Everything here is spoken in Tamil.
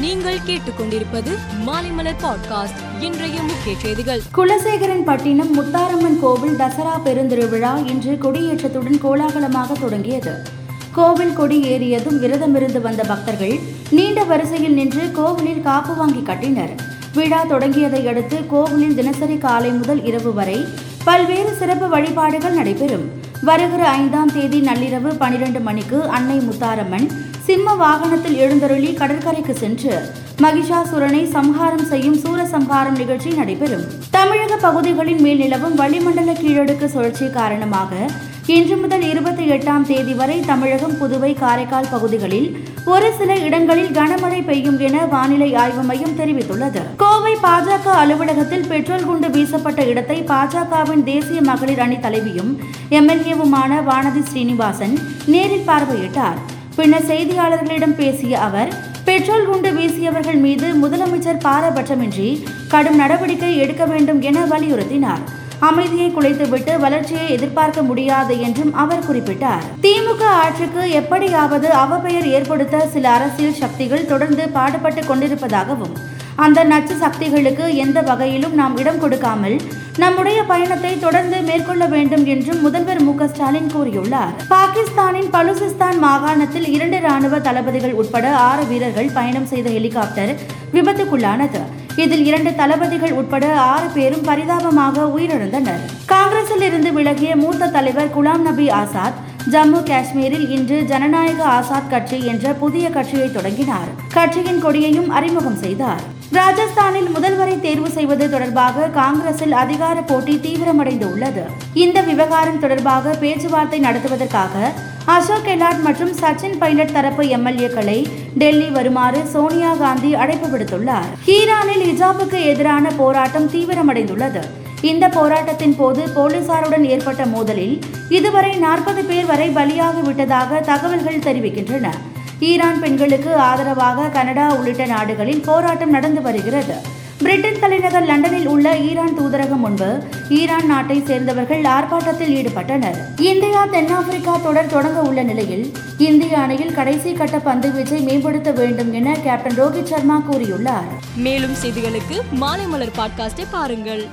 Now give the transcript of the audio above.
நீங்கள் கேட்டுக்கொண்டிருப்பது மாலைமலர் பாட்காஸ்ட். இன்றைய முக்கிய செய்திகள். குலசேகரன் பட்டினம் முத்தாரம்மன் கோவில் தசரா பெருந்திருவிழா இன்று கொடியேற்றத்துடன் கோலாகலமாக தொடங்கியது. கோவில் கொடி ஏறியதும் விரதமிருந்து வந்த பக்தர்கள் நீண்ட வரிசையில் நின்று கோவிலில் காப்பு வாங்கி கட்டினர். விழா தொடங்கியதை அடுத்து கோவிலில் தினசரி காலை முதல் இரவு வரை பல்வேறு சிறப்பு வழிபாடுகள் நடைபெறும். வருகிற ஐந்தாம் தேதி நள்ளிரவு பனிரெண்டு மணிக்கு அன்னை முத்தாரம்மன் சிம்ம வாகனத்தில் எழுந்தருளி கடற்கரைக்கு சென்று மகிஷாசுரனை சம்ஹாரம் செய்யும் சூரசம்ஹாரம் நிகழ்ச்சி நடைபெறும். தமிழக பகுதிகளின் மேல் நிலவும் வளிமண்டல கீழடுக்கு சுழற்சி காரணமாக இன்று முதல் இருபத்தி எட்டாம் தேதி வரை தமிழகம் புதுவை காரைக்கால் பகுதிகளில் ஒரு சில இடங்களில் கனமழை பெய்யும் என வானிலை ஆய்வு மையம் தெரிவித்துள்ளது. கோவை பாஜக அலுவலகத்தில் பெட்ரோல் குண்டு வீசப்பட்ட இடத்தை பாஜகவின் தேசிய மகளிர் அணி தலைவியும் எம்எல்ஏவுமான வானதி ஸ்ரீனிவாசன் நேரில் பார்வையிட்டார். பின்னர் செய்தியாளர்களிடம் பேசிய அவர் பெட்ரோல் குண்டு வீசியவர்கள் மீது முதலமைச்சர் பாரபட்சமின்றி கடும் நடவடிக்கை எடுக்க வேண்டும் என வலியுறுத்தினார். அமைதியை குலைத்துவிட்டு வளர்ச்சியை எதிர்பார்க்க முடியாது என்றும் அவர் குறிப்பிட்டார். திமுக ஆட்சிக்கு எப்படியாவது அவப்பெயர் ஏற்படுத்த சில அரசியல் சக்திகள் தொடர்ந்து பாடுபட்டு கொண்டிருப்பதாகவும் அந்த நச்சு சக்திகளுக்கு எந்த வகையிலும் நாம் இடம் கொடுக்காமல் நம்முடைய பயணத்தை தொடர்ந்து மேற்கொள்ள வேண்டும் என்றும் முதல்வர் மு ஸ்டாலின் கூறியுள்ளார். பாகிஸ்தானின் பலுசிஸ்தான் மாகாணத்தில் இரண்டு ராணுவ தளபதிகள் உட்பட ஆறு வீரர்கள் பயணம் செய்த ஹெலிகாப்டர் விபத்துக்குள்ளானது. இதில் இரண்டு தளபதிகள் உட்பட ஆறு பேரும் பரிதாபமாக உயிரிழந்தனர். காங்கிரஸில் இருந்து விலகிய மூத்த தலைவர் குலாம் நபி ஆசாத் ஜம்மு காஷ்மீரில் இன்று ஜனநாயக ஆசாத் கட்சி என்ற புதிய கட்சியை தொடங்கினார். கட்சியின் கொடியையும் அறிமுகம் செய்தார். ராஜஸ்தானில் முதல்வரை தேர்வு செய்வது தொடர்பாக காங்கிரசில் அதிகார போட்டி தீவிரமடைந்து உள்ளது இந்த விவகாரம் தொடர்பாக பேச்சுவார்த்தை நடத்துவதற்காக அசோக் கெலாட் மற்றும் சச்சின் பைலட் தரப்பு எம்எல்ஏக்களை டெல்லி வருமாறு சோனியா காந்தி அழைப்பு விடுத்துள்ளார். ஈரானில் ஹிஜாபுக்கு எதிரான போராட்டம் தீவிரமடைந்துள்ளது. இந்த போராட்டத்தின் போது போலீசாருடன் ஏற்பட்ட மோதலில் இதுவரை நாற்பது பேர் வரை பலியாகிவிட்டதாக தகவல்கள் தெரிவிக்கின்றன. ஈரான் பெண்களுக்கு ஆதரவாக கனடா உள்ளிட்ட நாடுகளில் போராட்டம் நடந்து வருகிறது. பிரிட்டன் தலைநகர் லண்டனில் உள்ள ஈரான் தூதரகம் முன்பு ஈரான் நாட்டை சேர்ந்தவர்கள் ஆர்ப்பாட்டத்தில் ஈடுபட்டனர். இந்தியா தென்னாப்பிரிக்கா தொடர் தொடங்க உள்ள நிலையில் இந்திய அணியில் கடைசி கட்ட பந்து வீச்சை மேம்படுத்த வேண்டும் என கேப்டன் ரோஹித் சர்மா கூறியுள்ளார். மேலும் செய்திகளுக்கு மாலைமலர் பாட்காஸ்டை பாருங்கள்.